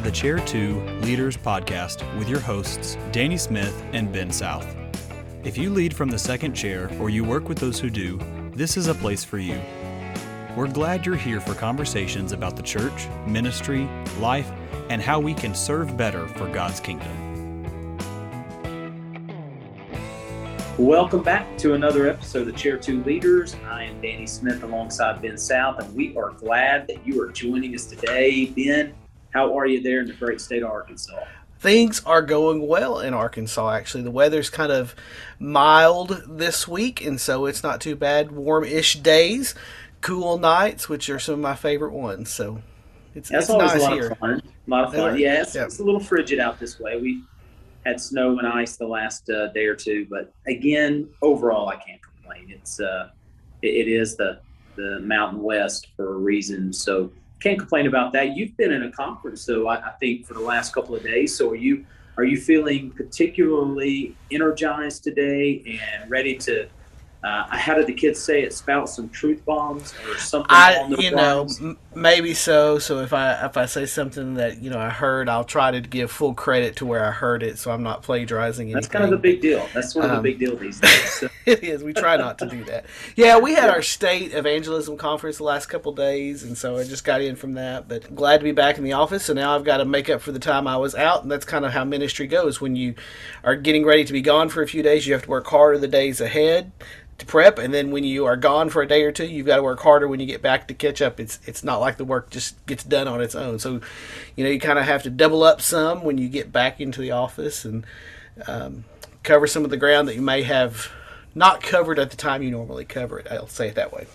to the Chair 2 Leaders Podcast with your hosts, Danny Smith and Ben South. If you lead from the second chair or you work with those who do, this is a place for you. We're glad you're here for conversations about the church, ministry, life, and how we can serve better for God's kingdom. Welcome back to another episode of the Chair 2 Leaders. I am Danny Smith alongside Ben South, and we are glad that you are joining us today. Ben, how are you there in the great state of Arkansas? Things are going well in Arkansas, actually. The weather's kind of mild this week, and so it's not too bad. Warm ish days, cool nights, which are some of my favorite ones. So it's, That's it's always nice a lot here. of fun. A lot of fun. Yeah, it's, it's a little frigid out this way. We had snow and ice the last uh, day or two, but again, overall, I can't complain. It's uh, it, it is the the Mountain West for a reason, so can't complain about that. You've been in a conference, so I, I think for the last couple of days. So are you are you feeling particularly energized today and ready to uh, how did the kids say it? Spout some truth bombs or something? I, you know, m- maybe so. So if I if I say something that you know I heard, I'll try to give full credit to where I heard it, so I'm not plagiarizing anything. That's kind of the big deal. That's one of um, the big deal these days. So. it is. We try not to do that. Yeah, we had our state evangelism conference the last couple days, and so I just got in from that. But glad to be back in the office, So now I've got to make up for the time I was out, and that's kind of how ministry goes. When you are getting ready to be gone for a few days, you have to work harder the days ahead to prep, and then when you are gone for a day or two, you've got to work harder when you get back to catch up. It's it's not like the work just gets done on its own. So, you know, you kind of have to double up some when you get back into the office and um, cover some of the ground that you may have not covered at the time you normally cover it. I'll say it that way.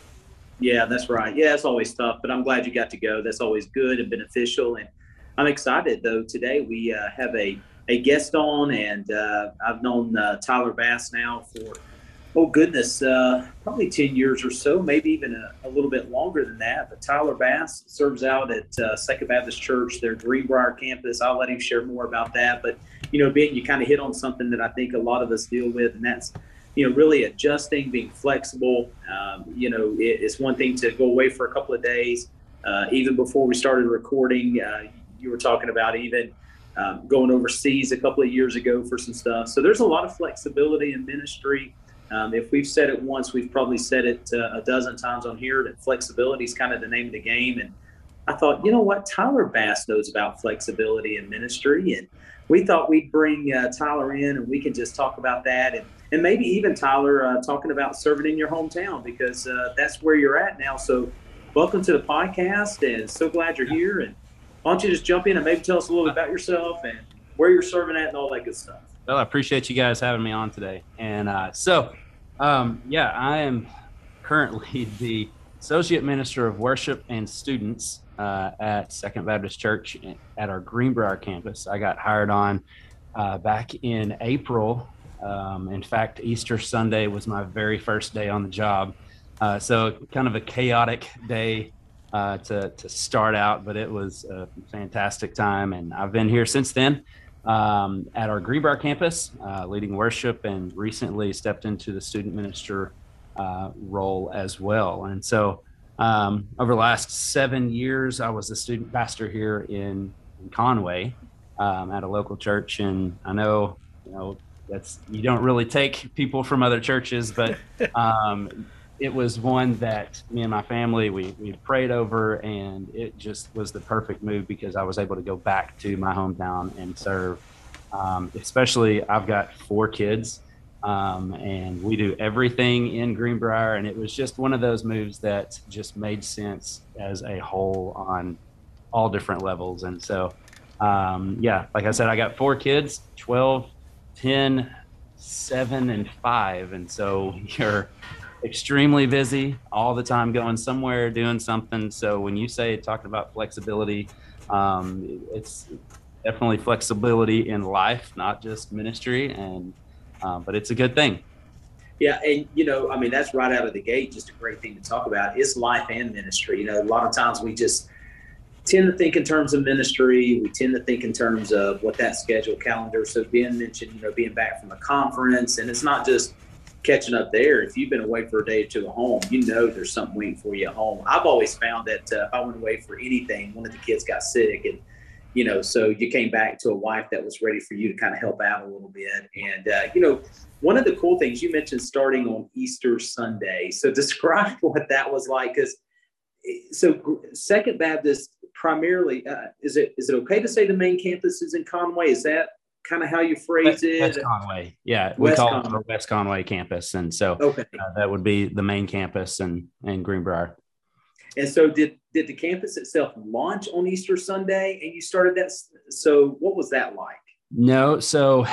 Yeah, that's right. Yeah, it's always tough, but I'm glad you got to go. That's always good and beneficial. And I'm excited though. Today we uh, have a a guest on, and uh, I've known uh, Tyler Bass now for oh goodness, uh, probably 10 years or so, maybe even a, a, little bit longer than that. But Tyler Bass serves out at uh, Second Baptist Church, their Greenbrier campus. I'll let him share more about that. But, you know, being you kind of hit on something that I think a lot of us deal with, and that's, you know, really adjusting, being flexible. Um, you know, it, it's one thing to go away for a couple of days. Uh, even before we started recording, uh, you were talking about even um, going overseas a couple of years ago for some stuff. So there's a lot of flexibility in ministry. Um, if we've said it once, we've probably said it uh, a dozen times on here that flexibility is kind of the name of the game. And I thought, you know what? Tyler Bass knows about flexibility in ministry. And we thought we'd bring uh, Tyler in and we can just talk about that. And, and maybe even Tyler uh, talking about serving in your hometown because uh, that's where you're at now. So, welcome to the podcast and so glad you're here. And why don't you just jump in and maybe tell us a little bit about yourself and where you're serving at and all that good stuff? Well, I appreciate you guys having me on today. And uh, so, um, yeah, I am currently the associate minister of worship and students uh, at Second Baptist Church at our Greenbrier campus. I got hired on uh, back in April. Um, in fact, Easter Sunday was my very first day on the job. Uh, so, kind of a chaotic day uh, to, to start out, but it was a fantastic time. And I've been here since then um, at our Greenbrier campus, uh, leading worship, and recently stepped into the student minister uh, role as well. And so, um, over the last seven years, I was a student pastor here in, in Conway um, at a local church, and I know you know that's you don't really take people from other churches, but um, it was one that me and my family we, we prayed over and it just was the perfect move because i was able to go back to my hometown and serve. Um, especially i've got four kids um, and we do everything in greenbrier and it was just one of those moves that just made sense as a whole on all different levels. And so um, yeah like i said i got four kids 12 10 7 and 5 and so you're extremely busy all the time, going somewhere, doing something. So when you say talking about flexibility, um, it's definitely flexibility in life, not just ministry, and um, but it's a good thing. Yeah, and you know, I mean, that's right out of the gate. Just a great thing to talk about. It's life and ministry. You know, a lot of times we just tend to think in terms of ministry. We tend to think in terms of what that schedule calendar. So Ben mentioned, you know, being back from a conference, and it's not just catching up there. If you've been away for a day or two at home, you know there's something waiting for you at home. I've always found that uh, if I went away for anything, one of the kids got sick, and you know, so you came back to a wife that was ready for you to kind of help out a little bit. And, uh, you know, one of the cool things you mentioned starting on Easter Sunday. So describe what that was like. Because so Second Baptist primarily, uh, is it is it okay to say the main campus is in Conway? Is that kind of how you phrase West, it? West Conway. Yeah, we West call Conway. it our West Conway campus. And so Okay. uh, that would be the main campus and, and Greenbrier. And so did did the campus itself launch on Easter Sunday and you started that? So what was that like? No, so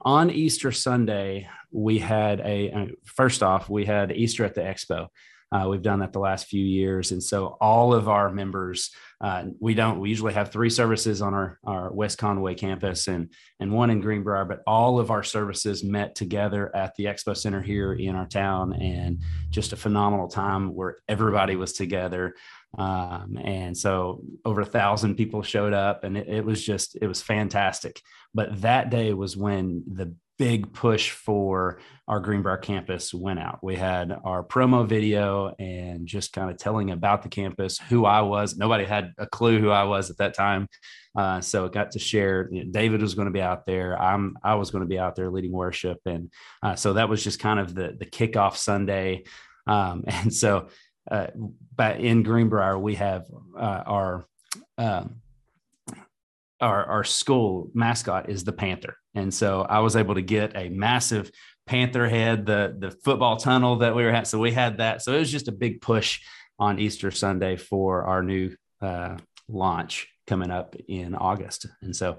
on Easter Sunday, we had a uh, first off, we had Easter at the Expo. Uh, we've done that the last few years, and so all of our members, uh, we don't. We usually have three services on our our West Conway campus and and one in Greenbrier, but all of our services met together at the Expo Center here in our town, and just a phenomenal time where everybody was together. Um, and so over a thousand people showed up, and it, it was just it was fantastic. But that day was when the big push for our Greenbrier campus went out. We had our promo video and just kind of telling about the campus, who I was. Nobody had a clue who I was at that time. Uh, so it got to share. You know, David was going to be out there. I'm I was going to be out there leading worship, and uh, so that was just kind of the the kickoff Sunday. Um, and so, uh, but in Greenbrier, we have uh, our um, our our school mascot is the panther and so i was able to get a massive panther head the the football tunnel that we were at so we had that so it was just a big push on easter sunday for our new uh, launch coming up in august and so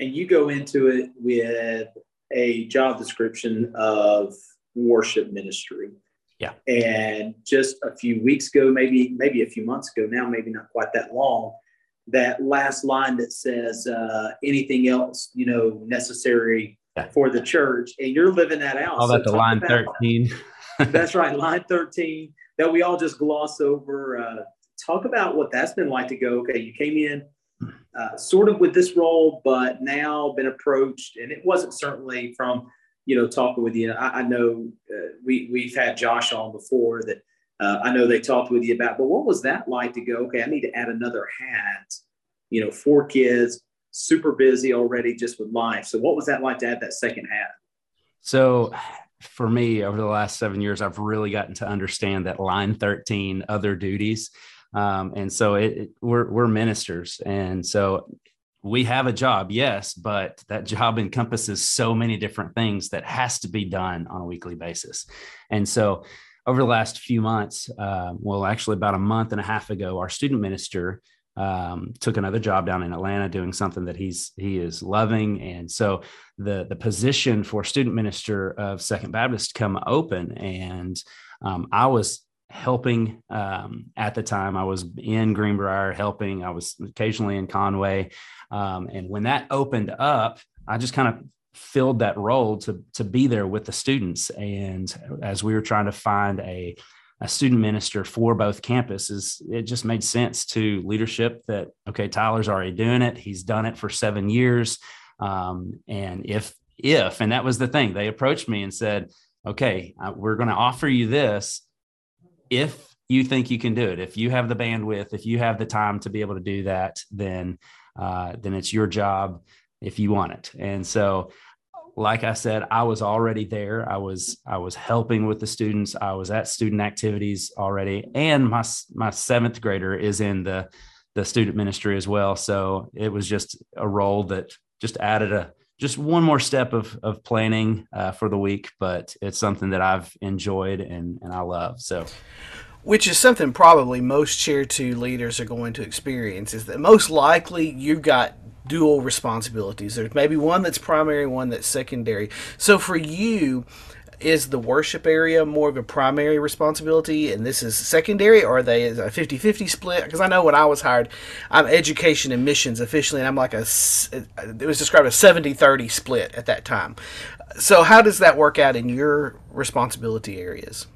And you go into it with a job description of worship ministry. Yeah. And just a few weeks ago, maybe maybe a few months ago now, maybe not quite that long, that last line that says uh, anything else, you know, necessary Yeah. for the church, and you're living that out. all So that to line about- 13 That's right, line 13 that we all just gloss over. Uh, talk about what that's been like to go, okay, you came in uh, sort of with this role, but now been approached, and it wasn't certainly from, you know, talking with you. I, I know uh, we, we've had Josh on before that uh, I know they talked with you about, but what was that like to go, okay, I need to add another hat, you know, four kids, super busy already just with life. So what was that like to add that second hat? So for me, over the last seven years, I've really gotten to understand that line 13 other duties. Um, and so it, it- we're, we're ministers. And so we have a job, yes, but that job encompasses so many different things that has to be done on a weekly basis. And so over the last few months, uh, well, actually about a month and a half ago, our student minister um, took another job down in Atlanta doing something that he's he is loving. And so the the position for student minister of Second Baptist come open, and um, I was helping um, at the time. I was in Greenbrier helping. I was occasionally in Conway, um, and when that opened up, I just kind of filled that role to to be there with the students. And as we were trying to find a a student minister for both campuses, it just made sense to leadership that okay, Tyler's already doing it. He's done it for seven years. Um, and if, if, and that was the thing, they approached me and said, okay, uh, we're going to offer you this if you think you can do it. If you have the bandwidth, if you have the time to be able to do that, then, uh, then it's your job if you want it. And so, like I said, I was already there. I was I was helping with the students. I was at student activities already, and my my seventh grader is in the the student ministry as well. So it was just a role that just added a just one more step of of planning uh, for the week. But it's something that I've enjoyed and and I love. So which is something probably most chair two leaders are going to experience is that most likely you've got dual responsibilities. There's maybe one that's primary one that's secondary. So for you is the worship area more of a primary responsibility and this is secondary or are they a 50-50 split? Because i know when i was hired i'm education and missions officially and i'm like a it was described as 70-30 split at that time. So how does that work out in your responsibility areas?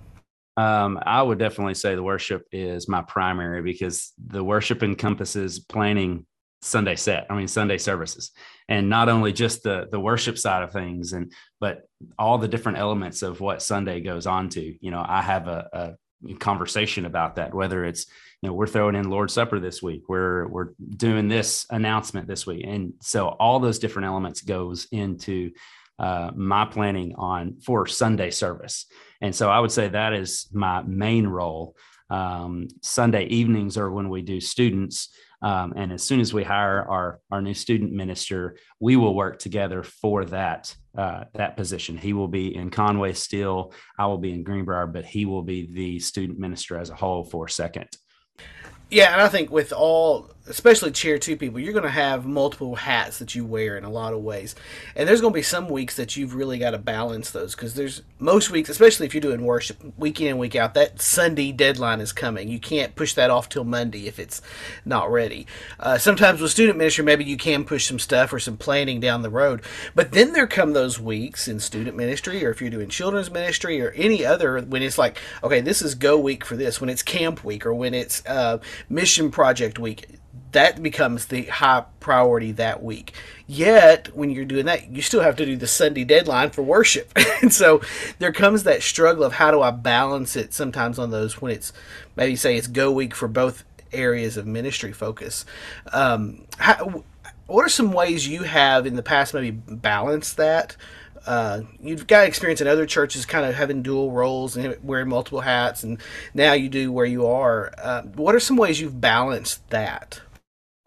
Um, I would definitely say the worship is my primary because the worship encompasses planning Sunday set. I mean Sunday services, and not only just the the worship side of things, and but all the different elements of what Sunday goes on to. You know, I have a, a conversation about that whether it's you know we're throwing in lord's supper this week we're we're doing this announcement this week and so all those different elements goes into uh, my planning on for sunday service and so i would say that is my main role um, sunday evenings are when we do students um, and as soon as we hire our our new student minister, we will work together for that uh, that position. He will be in Conway still. I will be in Greenbrier, but he will be the student minister as a whole for second. Yeah, and I think with all especially chair two people, you're going to have multiple hats that you wear in a lot of ways. And there's going to be some weeks that you've really got to balance those because there's most weeks, especially if you're doing worship week in and week out, that Sunday deadline is coming. You can't push that off till Monday if it's not ready. Uh, sometimes with student ministry, maybe you can push some stuff or some planning down the road. But then there come those weeks in student ministry or if you're doing children's ministry or any other when it's like, okay, this is go week for this, when it's camp week or when it's uh, mission project week that becomes the high priority that week. Yet, when you're doing that, you still have to do the Sunday deadline for worship. and so there comes that struggle of how do I balance it sometimes on those when it's maybe say it's go week for both areas of ministry focus. Um, how, what are some ways you have in the past maybe balanced that? Uh, you've got experience in other churches kind of having dual roles and wearing multiple hats, and now you do where you are. Uh, what are some ways you've balanced that?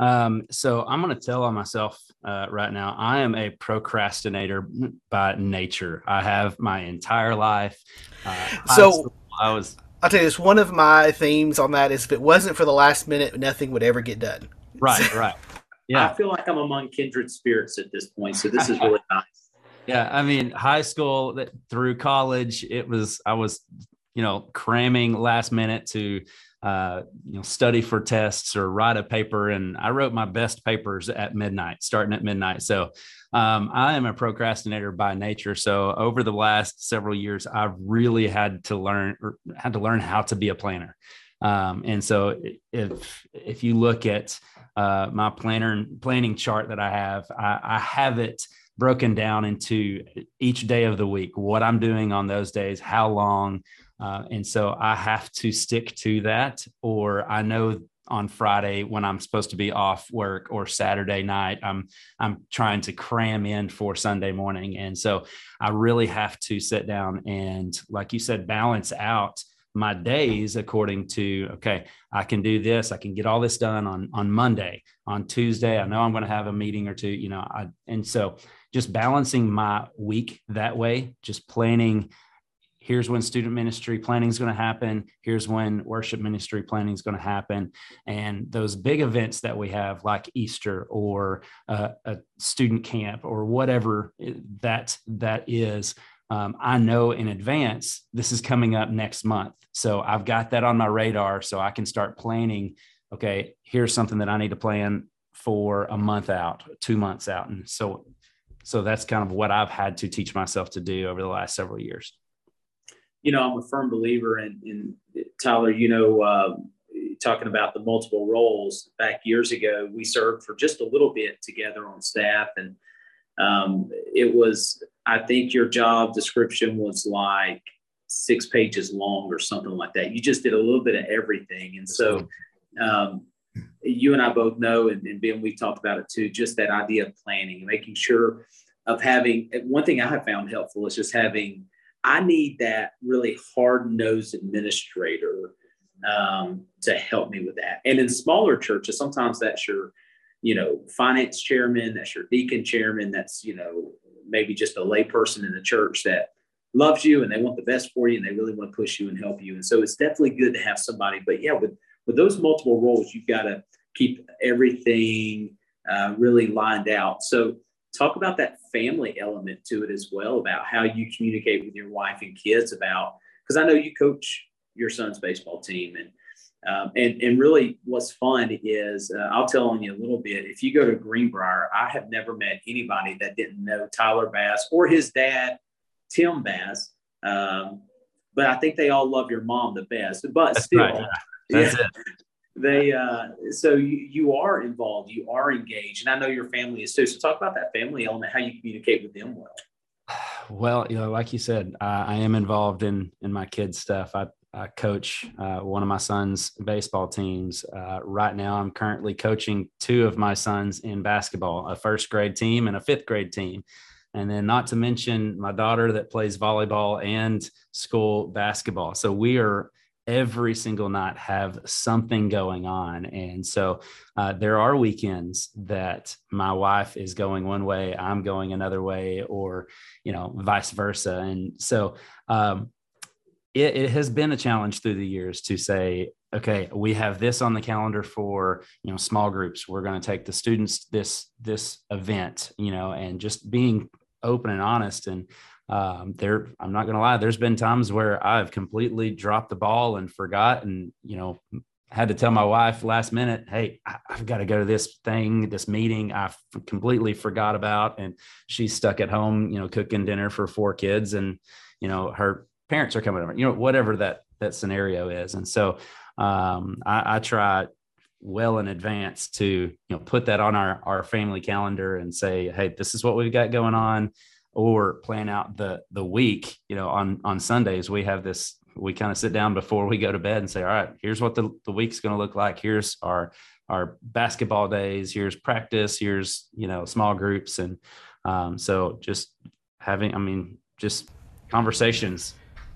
Um, so I'm going to tell on myself uh, right now. I am a procrastinator by nature. I have my entire life. Uh, so I was. I'll tell you this. One of my themes on that is if it wasn't for the last minute, nothing would ever get done. Right. Right. Yeah. I feel like I'm among kindred spirits at this point. So this is really nice. Yeah. I mean, high school through college, it was, I was, you know, cramming last minute to uh, you know, study for tests or write a paper. And I wrote my best papers at midnight, starting at midnight. So um, I am a procrastinator by nature. So over the last several years, I've really had to learn had to learn how to be a planner. Um, and so if if you look at uh, my planner planning chart that I have, I, I have it broken down into each day of the week, what I'm doing on those days, how long, uh, and so I have to stick to that, or I know on Friday when I'm supposed to be off work or Saturday night, I'm I'm trying to cram in for Sunday morning. And so I really have to sit down and, like you said, balance out my days according to okay i can do this i can get all this done on on monday on tuesday i know i'm going to have a meeting or two you know I, and so just balancing my week that way just planning here's when student ministry planning is going to happen. Here's when worship ministry planning is going to happen. And those big events that we have like easter or uh, a student camp or whatever that that is um, i know in advance this is coming up next month. So i've got that on my radar so i can start planning okay here's something that i need to plan for a month out two months out. And so so that's kind of what i've had to teach myself to do over the last several years you know, I'm a firm believer in, in Tyler, you know, uh, talking about the multiple roles back years ago, we served for just a little bit together on staff. And um, it was, I think your job description was like six pages long or something like that. You just did a little bit of everything. And so, um, you and I both know, and, and Ben, we talked about it too, just that idea of planning and making sure of having one thing I have found helpful is just having I need that really hard nosed administrator um, to help me with that. And in smaller churches, sometimes that's your, you know, finance chairman, that's your deacon chairman, that's, you know, maybe just a layperson in the church that loves you and they want the best for you and they really want to push you and help you. And so it's definitely good to have somebody. But yeah, with with those multiple roles, you've got to keep everything uh, really lined out. So talk about that family element to it as well about how you communicate with your wife and kids about because i know you coach your son's baseball team and um, and and really what's fun is uh, i'll tell on you a little bit. If you go to greenbrier i have never met anybody that didn't know tyler bass or his dad tim bass um, but i think they all love your mom the best but That's still right. yeah, they uh, so you, you are involved you are engaged and i know your family is too so talk about that family element how you communicate with them well well you know like you said i am involved in in my kids stuff i I coach uh, one of my son's baseball teams. Uh, right now, I'm currently coaching two of my sons in basketball, a first grade team and a fifth grade team. And then, not to mention my daughter that plays volleyball and school basketball. So, we are every single night have something going on. And so, uh, there are weekends that my wife is going one way, I'm going another way, or, you know, vice versa. And so, um, it, it, has been a challenge through the years to say okay we have this on the calendar for you know small groups we're going to take the students this this event you know and just being open and honest and um, there i'm not going to lie there's been times where i've completely dropped the ball and forgot and you know had to tell my wife last minute hey I, have got to go to this thing this meeting i completely forgot about and she's stuck at home you know cooking dinner for four kids and you know her parents are coming over, you know, whatever that that scenario is. And so um, I, I try well in advance to you know put that on our our family calendar and say, hey, this is what we've got going on, or plan out the the week. You know, on on Sundays we have this. We kind of sit down before we go to bed and say, all right, here's what the, the week's going to look like. Here's our our basketball days. Here's practice. Here's you know small groups and um, so just having, I mean, just conversations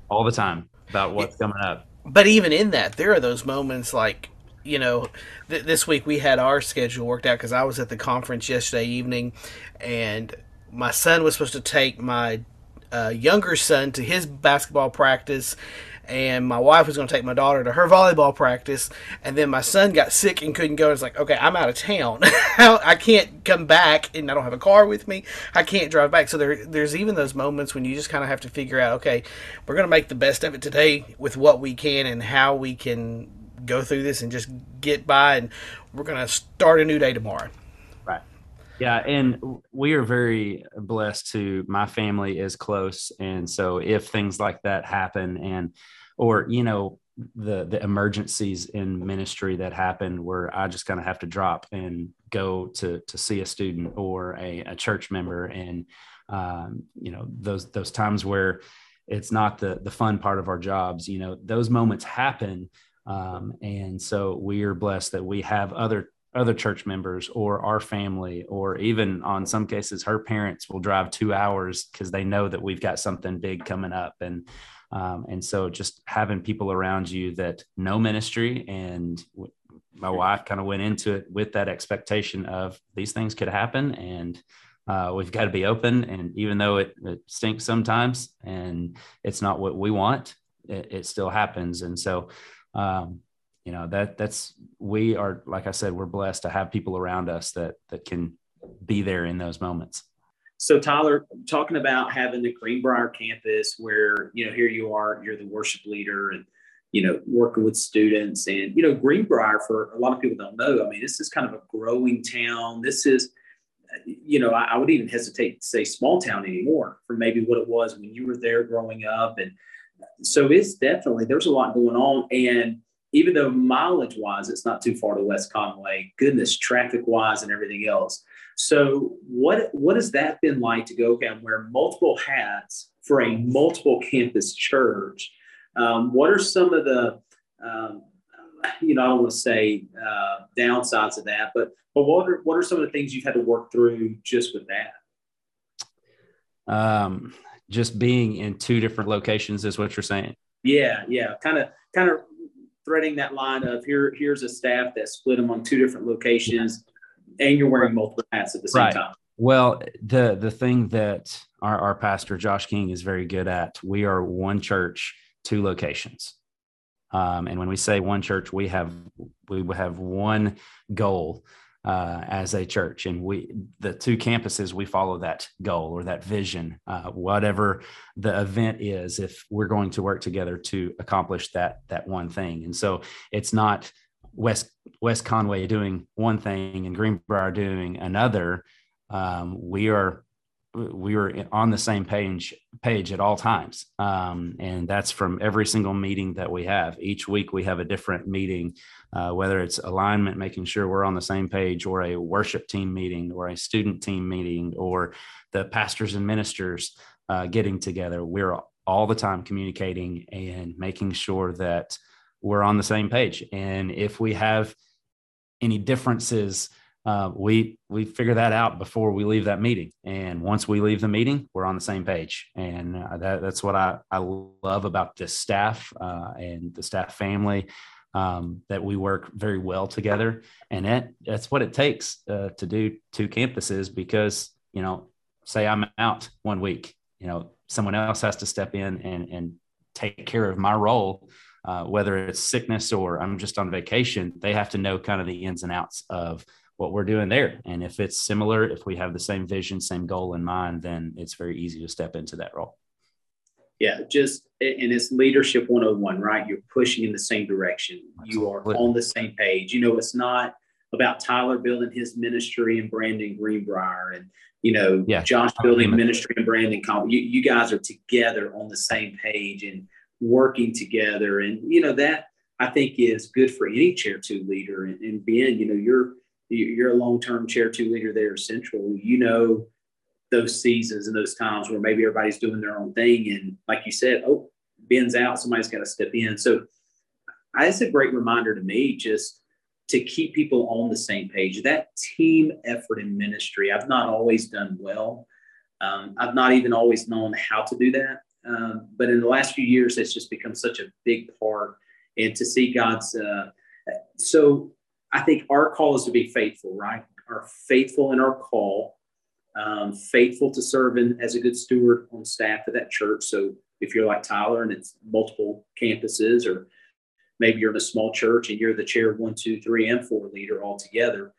all the time about what's coming up. But even in that, there are those moments like, you know, th- this week we had our schedule worked out because I was at the conference yesterday evening and my son was supposed to take my uh, younger son to his basketball practice and my wife was going to take my daughter to her volleyball practice and then my son got sick and couldn't go it's like okay i'm out of town. I can't come back and i don't have a car with me. I can't drive back. So there, there's even those moments when you just kind of have to figure out okay we're going to make the best of it today with what we can and how we can go through this and just get by and we're going to start a new day tomorrow yeah, and we are very blessed to my family is close, and so if things like that happen, and or you know the the emergencies in ministry that happen where I just kind of have to drop and go to to see a student or a, a church member and um, you know those those times where it's not the the fun part of our jobs you know those moments happen um, and so we are blessed that we have other other church members or our family or even on some cases her parents will drive two hours because they know that we've got something big coming up. And um, and so just having people around you that know ministry and w- my wife kind of went into it with that expectation of these things could happen and uh, we've got to be open. And even though it, it, stinks sometimes and it's not what we want it, it still happens. And so um, you know that that's we are like i said we're blessed to have people around us that that can be there in those moments so Tyler, talking about having the Greenbrier campus where, you know, here you are, you're the worship leader and, you know, working with students and, you know, Greenbrier for a lot of people don't know. I mean, this is kind of a growing town. This is, you know, I, I would even hesitate to say small town anymore for maybe what it was when you were there growing up. And so it's definitely, there's a lot going on. And even though mileage wise, it's not too far to West Conway, goodness, traffic wise and everything else so what what has that been like to go okay and wear multiple hats for a multiple campus church? Um, what are some of the um, you know I don't want to say uh, downsides of that, but but what are what are some of the things you've had to work through just with that? Um, just being in two different locations is what you're saying. Yeah, yeah, kind of kind of threading that line of here here's a staff that split them on two different locations and you're wearing multiple hats at the same right. time. Well, the the thing that our, our pastor Josh King is very good at, we are one church, two locations. Um, and when we say one church, we have we have one goal uh, as a church, and we the two campuses we follow that goal or that vision, uh, whatever the event is. If we're going to work together to accomplish that that one thing, and so it's not West West Conway doing one thing and Greenbrier doing another, um, we are we were on the same page page at all times, um, and that's from every single meeting that we have. Each week we have a different meeting, uh, whether it's alignment, making sure we're on the same page, or a worship team meeting, or a student team meeting, or the pastors and ministers uh, getting together. We're all the time communicating and making sure that we're on the same page. And if we have any differences, uh, we we figure that out before we leave that meeting. And once we leave the meeting, we're on the same page. And uh, that, that's what I, I love about this staff uh, and the staff family. Um, that we work very well together, and that that's what it takes uh, to do two campuses. Because you know, say I'm out one week, you know, someone else has to step in and and take care of my role uh, whether it's sickness or I'm just on vacation, they have to know kind of the ins and outs of what we're doing there. And if it's similar, if we have the same vision, same goal in mind, then it's very easy to step into that role. Yeah, just and it's leadership 101, right? You're pushing in the same direction. You are on the same page. You know, it's not about Tyler building his ministry and Brandon Greenbrier and you know yeah. Josh building ministry and Brandon. You, you guys are together on the same page and working together. And you know that I think is good for any chair two leader. And, and Ben, you know, you're you're a long-term chair two leader there at Central. You know those seasons and those times where maybe everybody's doing their own thing. And like you said, oh, Ben's out, somebody's got to step in. So it's a great reminder to me just to keep people on the same page. That team effort in ministry, I've not always done well. Um, I've not even always known how to do that. Um, but in the last few years, it's just become such a big part. And to see God's, uh, so I think our call is to be faithful, right? Are faithful in our call, um, faithful to serving as a good steward on staff of that church. So if you're like Tyler and it's multiple campuses, or maybe you're in a small church and you're the chair one, two, three, and four leader all together,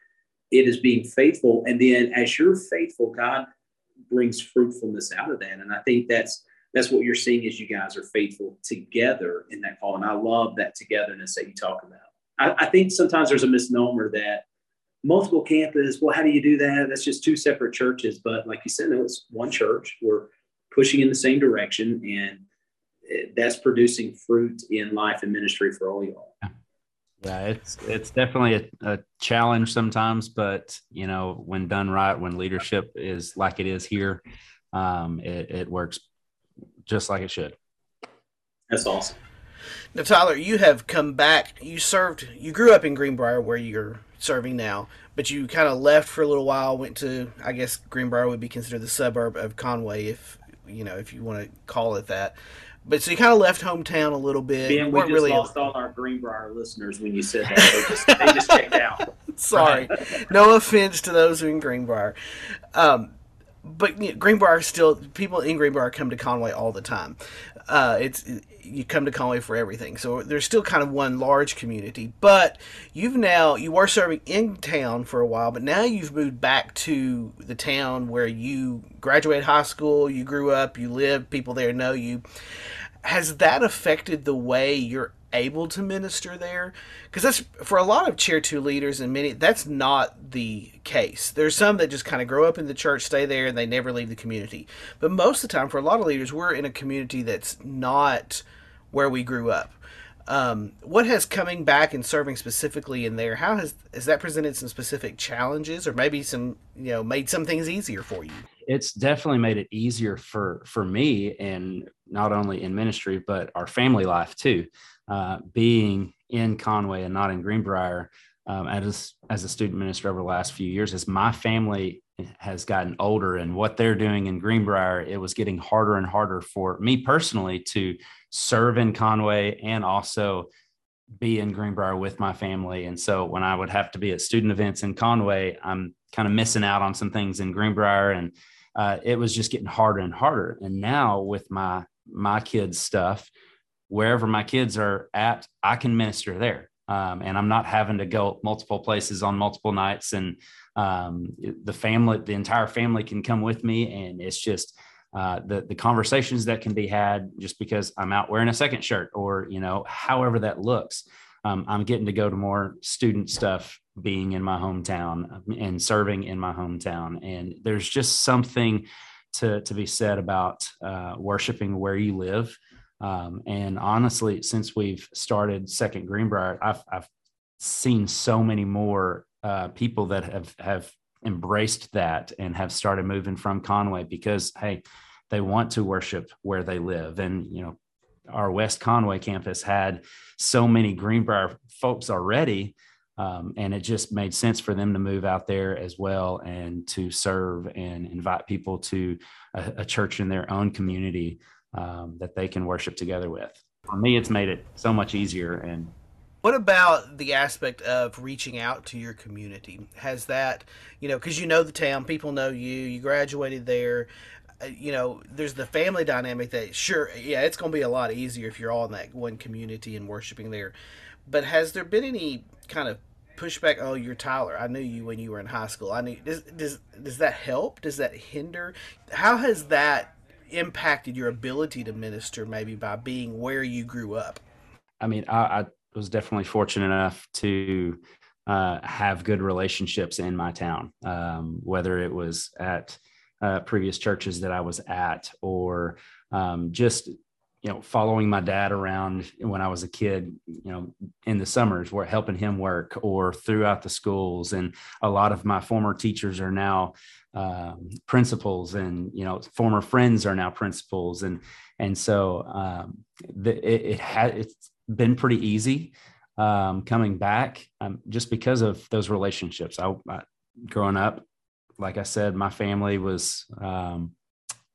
it is being faithful. And then as you're faithful, God brings fruitfulness out of that. And I think that's that's what you're seeing as you guys are faithful together in that call. And I love that togetherness that you talk about. I, I think sometimes there's a misnomer that multiple campuses, well, how do you do that? That's just two separate churches. But like you said, no, it's one church. We're pushing in the same direction, and that's producing fruit in life and ministry for all y'all. Yeah, it's it's definitely a, a, challenge sometimes, but you know, when done right, when leadership is like it is here, um, it, it works just like it should. That's awesome. Now, Tyler, you have come back. You served. You grew up in Greenbrier, where you're serving now, but you kind of left for a little while. Went to, I guess, Greenbrier would be considered the suburb of Conway, if you know, if you want to call it that. But so you kind of left hometown a little bit. Ben, we just really lost all our Greenbrier listeners when you said that. They just, they just checked out. Sorry, no offense to those in Greenbrier. Um, but you know, Greenbrier still people in Greenbrier come to Conway all the time. Uh, it's you come to Conway for everything, so there's still kind of one large community. But you've now you were serving in town for a while, but now you've moved back to the town where you graduated high school, you grew up, you live, people there know you. Has that affected the way you're able to minister there? Because that's for a lot of chair two leaders and many that's not the case. There's some that just kind of grow up in the church stay there and they never leave the community. But most of the time for a lot of leaders we're in a community that's not where we grew up. Um, what has coming back and serving specifically in there how has has that presented some specific challenges or maybe some you know made some things easier for you? It's definitely made it easier for for me and not only in ministry but our family life too uh, being in Conway and not in Greenbrier um, as as a student minister over the last few years, as my family has gotten older and what they're doing in Greenbrier, it was getting harder and harder for me personally to serve in Conway and also be in Greenbrier with my family. And so when I would have to be at student events in Conway, I'm kind of missing out on some things in Greenbrier, and uh, it was just getting harder and harder. And now with my my kids' stuff, wherever my kids are at, I can minister there. Um, and I'm not having to go multiple places on multiple nights. And um, the family, the entire family can come with me. And it's just uh, the, the conversations that can be had just because I'm out wearing a second shirt or, you know, however that looks. Um, I'm getting to go to more student stuff being in my hometown and serving in my hometown. And there's just something to, to be said about uh, worshiping where you live um, and honestly, since we've started Second Greenbrier, I've, I've seen so many more uh, people that have have embraced that and have started moving from Conway because hey, they want to worship where they live. And, you know, our West Conway campus had so many Greenbrier folks already. Um, and it just made sense for them to move out there as well and to serve and invite people to a, a church in their own community um, that they can worship together with. For me, it's made it so much easier. And what about the aspect of reaching out to your community? Has that, you know, because you know the town, people know you, you graduated there. Uh, you know, there's the family dynamic that sure, yeah, it's going to be a lot easier if you're all in that one community and worshiping there. But has there been any kind of pushback? Oh, you're Tyler. I knew you when you were in high school. I knew. Does does does that help? Does that hinder? How has that impacted your ability to minister? Maybe by being where you grew up. I mean, I, I was definitely fortunate enough to uh, have good relationships in my town, um, whether it was at uh, previous churches that I was at, or um, just you know following my dad around when I was a kid, you know, in the summers, where helping him work, or throughout the schools. And a lot of my former teachers are now um, principals, and you know, former friends are now principals, and and so um, the, it, it had it's been pretty easy um, coming back um, just because of those relationships. I, I growing up like I said, my family was, um,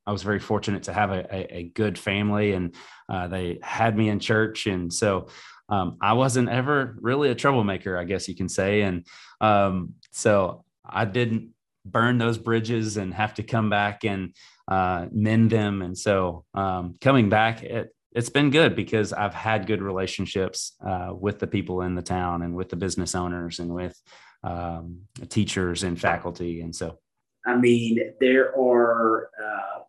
I was very fortunate to have a, a, a good family and uh, they had me in church. And so um, I wasn't ever really a troublemaker, I guess you can say. And um, so I didn't burn those bridges and have to come back and uh, mend them. And so um, coming back, it, it's been good because I've had good relationships uh, with the people in the town and with the business owners and with um, teachers and faculty. And so, I mean, there are uh,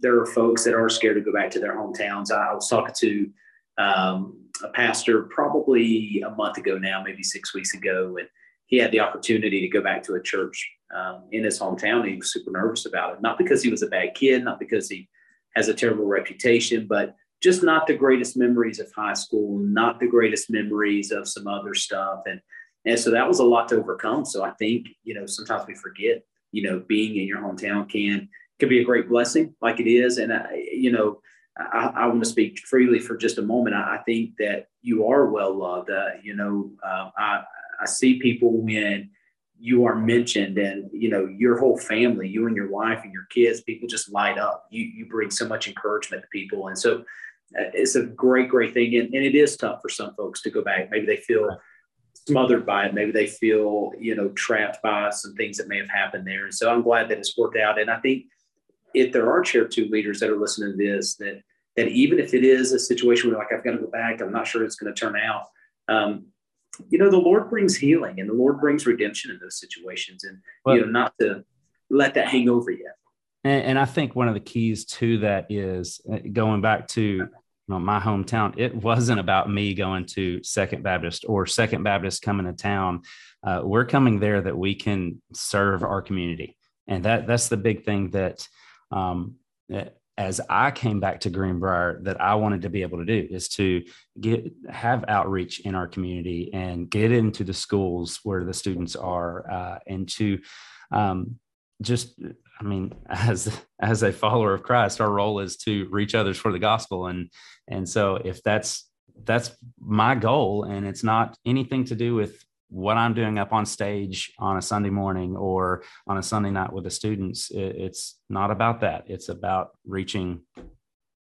there are folks that are scared to go back to their hometowns. I was talking to um, a pastor probably a month ago now, maybe six weeks ago, and he had the opportunity to go back to a church um, in his hometown. He was super nervous about it, not because he was a bad kid, not because he has a terrible reputation, but just not the greatest memories of high school, not the greatest memories of some other stuff. And and so that was a lot to overcome. So I think, you know, sometimes we forget, you know, being in your hometown can can be a great blessing like it is. And I, you know, I, I want to speak freely for just a moment. I, I think that you are well loved. Uh, you know, uh, I, I see people when you are mentioned and you know your whole family you and your wife and your kids people just light up you you bring so much encouragement to people and so uh, it's a great great thing and, and it is tough for some folks to go back maybe they feel smothered by it. Maybe they feel, you know, trapped by some things that may have happened there. And so I'm glad that it's worked out. And I think if there are chair two leaders that are listening to this, that that even if it is a situation where like I've got to go back, I'm not sure it's going to turn out. Um, you know, the Lord brings healing and the Lord brings redemption in those situations, and well, you know, not to let that hang over you. And, and I think one of the keys to that is uh, going back to you know, my hometown, it wasn't about me going to Second Baptist or Second Baptist coming to town. Uh, we're coming there that we can serve our community, and that that's the big thing that, um, that as I came back to Greenbrier, that I wanted to be able to do is to get have outreach in our community and get into the schools where the students are, uh, and to um, just I mean, as as a follower of Christ, our role is to reach others for the gospel, and and so if that's that's my goal, and it's not anything to do with what I'm doing up on stage on a Sunday morning or on a Sunday night with the students, it, it's not about that. It's about reaching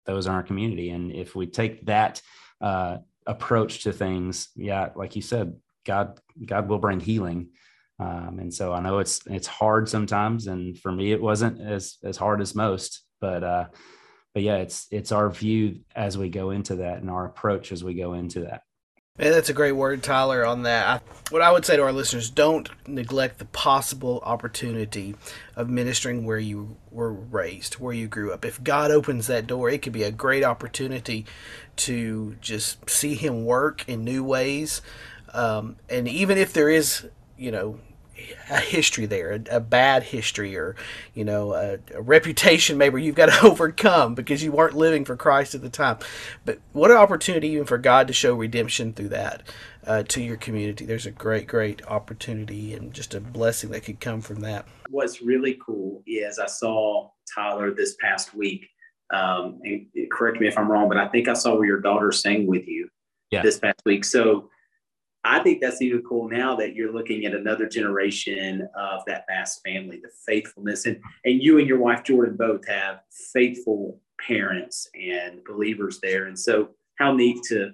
those in our community, and if we take that uh, approach to things, yeah, like you said, God God will bring healing um, and so I know it's it's hard sometimes, and for me it wasn't as as hard as most. But uh, but yeah, it's it's our view as we go into that, and our approach as we go into that. Man, that's a great word, Tyler, on that. I, what I would say to our listeners don't neglect the possible opportunity of ministering where you were raised, where you grew up. If God opens that door, it could be a great opportunity to just see Him work in new ways. Um, and even if there is, you know, a history there, a, a, bad history, or you know, a, a, reputation maybe you've got to overcome because you weren't living for Christ at the time. But what an opportunity even for God to show redemption through that uh, to your community. There's a great, great opportunity and just a blessing that could come from that. What's really cool is I saw Tyler this past week. Um, and correct me if I'm wrong, but I think I saw where your daughter sang with you yeah. this past week. So I think that's even cool now that you're looking at another generation of that Bass family, the faithfulness, and and you and your wife Jordan both have faithful parents and believers there, and so how neat to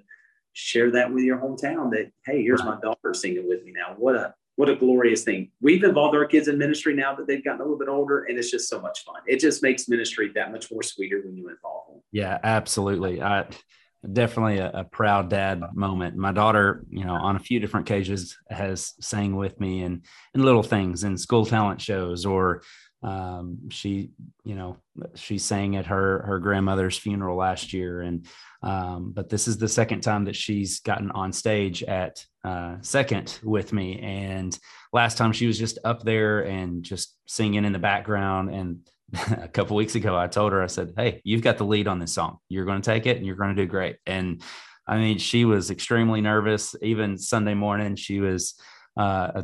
share that with your hometown. That hey, here's my daughter singing with me now. What a what a glorious thing. We've involved our kids in ministry now that they've gotten a little bit older, and it's just so much fun. It just makes ministry that much more sweeter when you involve them. Yeah, absolutely. I definitely a, a, proud dad moment. My daughter, you know, on a few different occasions has sang with me and and little things in school talent shows or um, she, you know, she sang at her her grandmother's funeral last year, and um, but this is the second time that she's gotten on stage at uh, second with me, and last time she was just up there and just singing in the background, and a couple weeks ago, I told her, I said, Hey, you've got the lead on this song. You're going to take it and you're going to do great. And I mean, she was extremely nervous. Even Sunday morning, she was uh,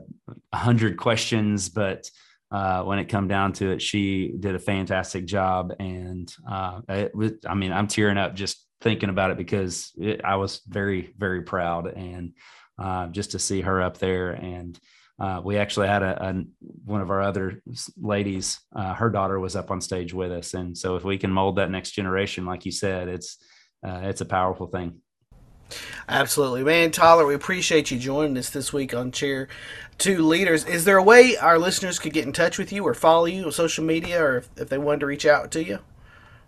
a hundred questions, but uh, when it come down to it, she did a fantastic job. And uh, it was, I mean, I'm tearing up just thinking about it because it, I was very, very proud. And uh, just to see her up there and uh, we actually had a, a, one of our other ladies uh, her daughter was up on stage with us. And so if we can mold that next generation like you said it's uh, it's a powerful thing. Absolutely. Man tyler we appreciate you joining us this week on chair two leaders. Is there a way our listeners could get in touch with you or follow you on social media or if, if they wanted to reach out to you?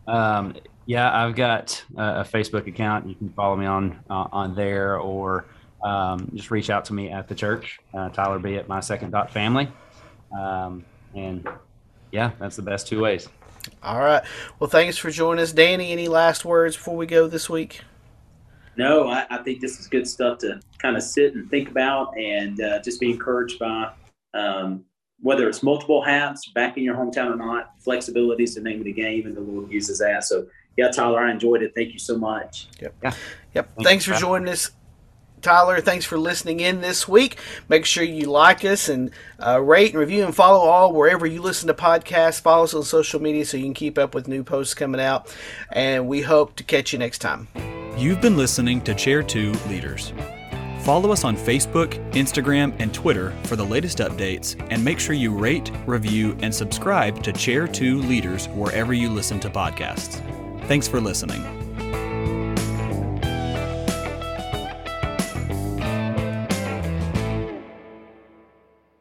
Um, yeah i've got a, a, facebook account. You can follow me on uh, on there or um, just reach out to me at the church, uh, Tyler B at my second dot family. Um, and yeah, that's the best two ways. All right. Well, thanks for joining us. Danny, any last words before we go this week? No, I, I think this is good stuff to kind of sit and think about and uh, just be encouraged by um, whether it's multiple hats back in your hometown or not. Flexibility is the name of the game, and the Lord uses that. So, yeah, Tyler, I enjoyed it. Thank you so much. Yep. Yeah. Yep. Thanks, thanks for joining us. Tyler, thanks for listening in this week. Make sure you like us and uh, rate and review and follow all wherever you listen to podcasts. Follow us on social media so you can keep up with new posts coming out. And we hope to catch you next time. You've been listening to Chair 2 Leaders. Follow us on Facebook, Instagram, and Twitter for the latest updates, and make sure you rate, review, and subscribe to Chair 2 Leaders wherever you listen to podcasts. Thanks for listening.